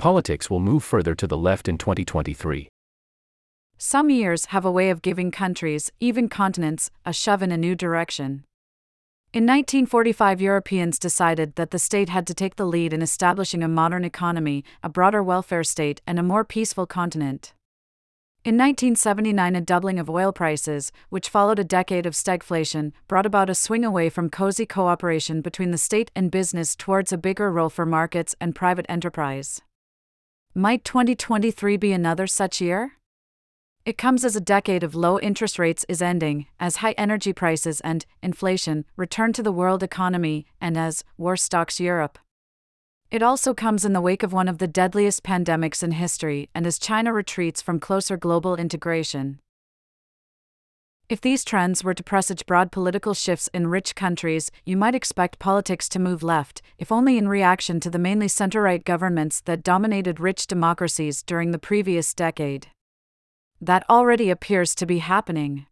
politics will move further to the left in 2023. Some years have a way of giving countries, even continents, a shove in a new direction. In 1945, Europeans decided that the state had to take the lead in establishing a modern economy, a broader welfare state, and a more peaceful continent. In 1979, a doubling of oil prices, which followed a decade of stagflation, brought about a swing away from cozy cooperation between the state and business towards a bigger role for markets and private enterprise. Might 2023 be another such year? It comes as a decade of low interest rates is ending, as high energy prices and inflation return to the world economy, and as war stalks Europe. It also comes in the wake of one of the deadliest pandemics in history and as China retreats from closer global integration. If these trends were to presage broad political shifts in rich countries, you might expect politics to move left, if only in reaction to the mainly center right governments that dominated rich democracies during the previous decade. That already appears to be happening.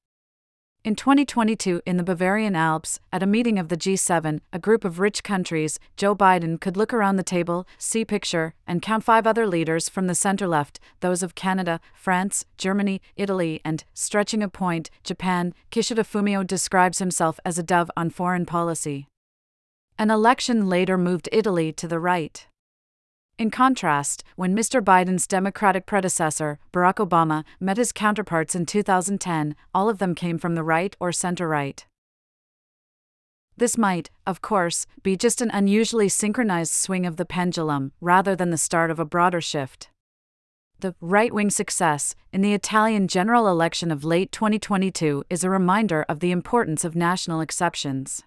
In 2022, in the Bavarian Alps, at a meeting of the G7, a group of rich countries, Joe Biden could look around the table, see picture, and count five other leaders from the center left those of Canada, France, Germany, Italy, and, stretching a point, Japan. Kishida Fumio describes himself as a dove on foreign policy. An election later moved Italy to the right. In contrast, when Mr. Biden's Democratic predecessor, Barack Obama, met his counterparts in 2010, all of them came from the right or center right. This might, of course, be just an unusually synchronized swing of the pendulum, rather than the start of a broader shift. The right wing success in the Italian general election of late 2022 is a reminder of the importance of national exceptions.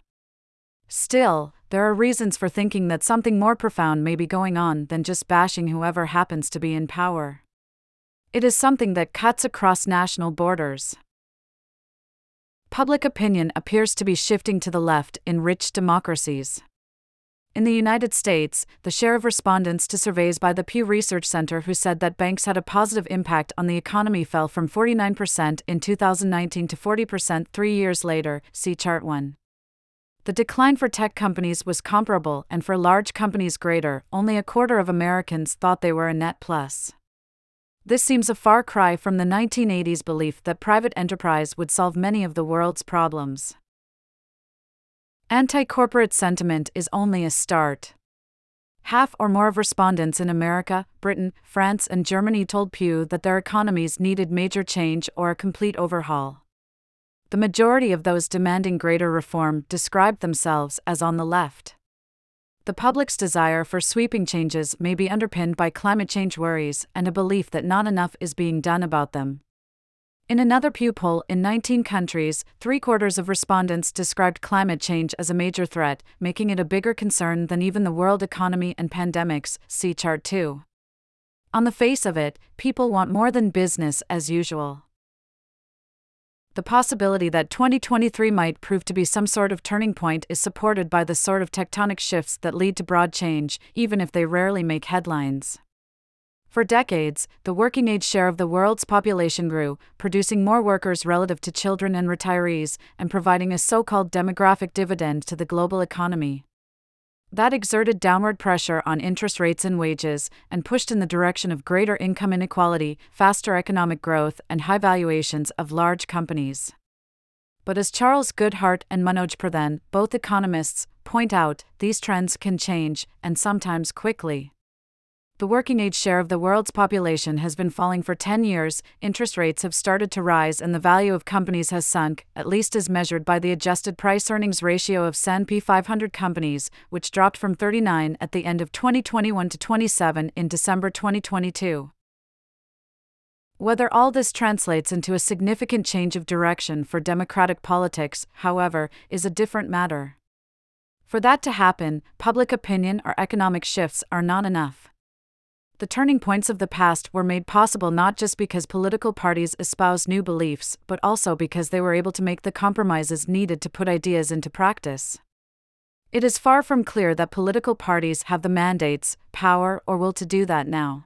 Still, there are reasons for thinking that something more profound may be going on than just bashing whoever happens to be in power. It is something that cuts across national borders. Public opinion appears to be shifting to the left in rich democracies. In the United States, the share of respondents to surveys by the Pew Research Center who said that banks had a positive impact on the economy fell from 49% in 2019 to 40% three years later, see Chart 1. The decline for tech companies was comparable and for large companies greater, only a quarter of Americans thought they were a net plus. This seems a far cry from the 1980s belief that private enterprise would solve many of the world's problems. Anti corporate sentiment is only a start. Half or more of respondents in America, Britain, France, and Germany told Pew that their economies needed major change or a complete overhaul the majority of those demanding greater reform described themselves as on the left. The public's desire for sweeping changes may be underpinned by climate change worries and a belief that not enough is being done about them. In another Pew poll in 19 countries, three quarters of respondents described climate change as a major threat, making it a bigger concern than even the world economy and pandemics. See Chart 2. On the face of it, people want more than business as usual the possibility that 2023 might prove to be some sort of turning point is supported by the sort of tectonic shifts that lead to broad change, even if they rarely make headlines. For decades, the working age share of the world's population grew, producing more workers relative to children and retirees, and providing a so called demographic dividend to the global economy. That exerted downward pressure on interest rates and wages, and pushed in the direction of greater income inequality, faster economic growth, and high valuations of large companies. But as Charles Goodhart and Manoj Pradhan, both economists, point out, these trends can change, and sometimes quickly the working age share of the world's population has been falling for 10 years, interest rates have started to rise, and the value of companies has sunk, at least as measured by the adjusted price earnings ratio of S&P 500 companies, which dropped from 39 at the end of 2021 to 27 in December 2022. Whether all this translates into a significant change of direction for democratic politics, however, is a different matter. For that to happen, public opinion or economic shifts are not enough the turning points of the past were made possible not just because political parties espoused new beliefs, but also because they were able to make the compromises needed to put ideas into practice. It is far from clear that political parties have the mandates, power, or will to do that now.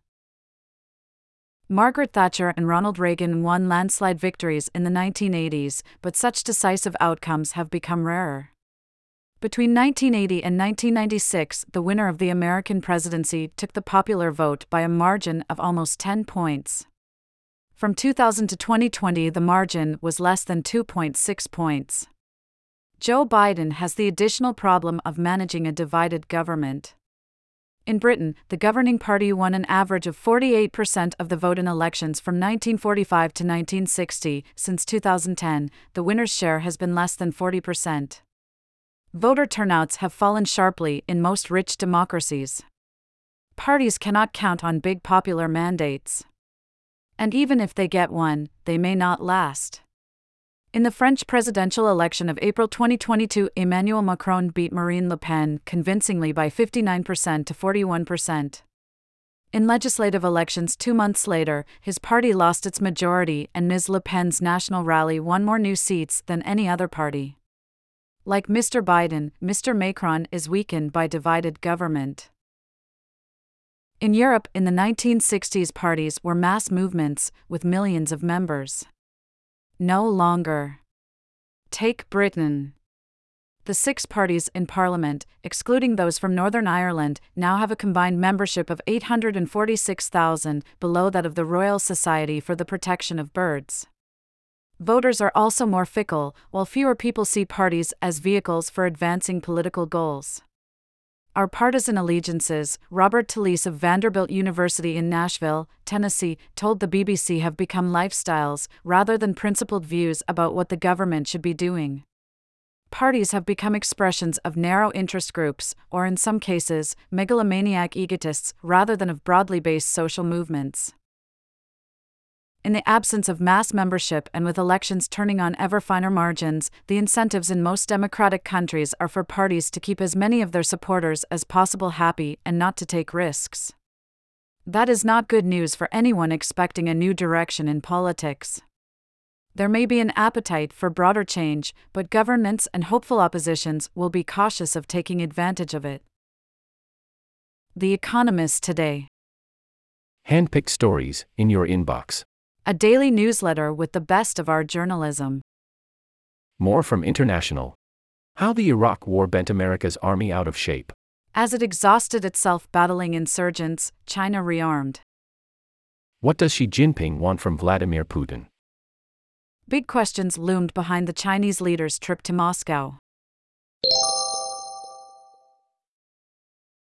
Margaret Thatcher and Ronald Reagan won landslide victories in the 1980s, but such decisive outcomes have become rarer. Between 1980 and 1996, the winner of the American presidency took the popular vote by a margin of almost 10 points. From 2000 to 2020, the margin was less than 2.6 points. Joe Biden has the additional problem of managing a divided government. In Britain, the governing party won an average of 48% of the vote in elections from 1945 to 1960. Since 2010, the winner's share has been less than 40%. Voter turnouts have fallen sharply in most rich democracies. Parties cannot count on big popular mandates. And even if they get one, they may not last. In the French presidential election of April 2022, Emmanuel Macron beat Marine Le Pen convincingly by 59% to 41%. In legislative elections two months later, his party lost its majority and Ms. Le Pen's National Rally won more new seats than any other party. Like Mr. Biden, Mr. Macron is weakened by divided government. In Europe, in the 1960s, parties were mass movements with millions of members. No longer. Take Britain. The six parties in Parliament, excluding those from Northern Ireland, now have a combined membership of 846,000, below that of the Royal Society for the Protection of Birds. Voters are also more fickle, while fewer people see parties as vehicles for advancing political goals. Our partisan allegiances, Robert Talisse of Vanderbilt University in Nashville, Tennessee, told the BBC have become lifestyles rather than principled views about what the government should be doing. Parties have become expressions of narrow interest groups, or in some cases, megalomaniac egotists, rather than of broadly based social movements. In the absence of mass membership and with elections turning on ever finer margins, the incentives in most democratic countries are for parties to keep as many of their supporters as possible happy and not to take risks. That is not good news for anyone expecting a new direction in politics. There may be an appetite for broader change, but governments and hopeful oppositions will be cautious of taking advantage of it. The Economist Today. Handpicked stories in your inbox a daily newsletter with the best of our journalism. More from International. How the Iraq War bent America's army out of shape. As it exhausted itself battling insurgents, China rearmed. What does Xi Jinping want from Vladimir Putin? Big questions loomed behind the Chinese leader's trip to Moscow.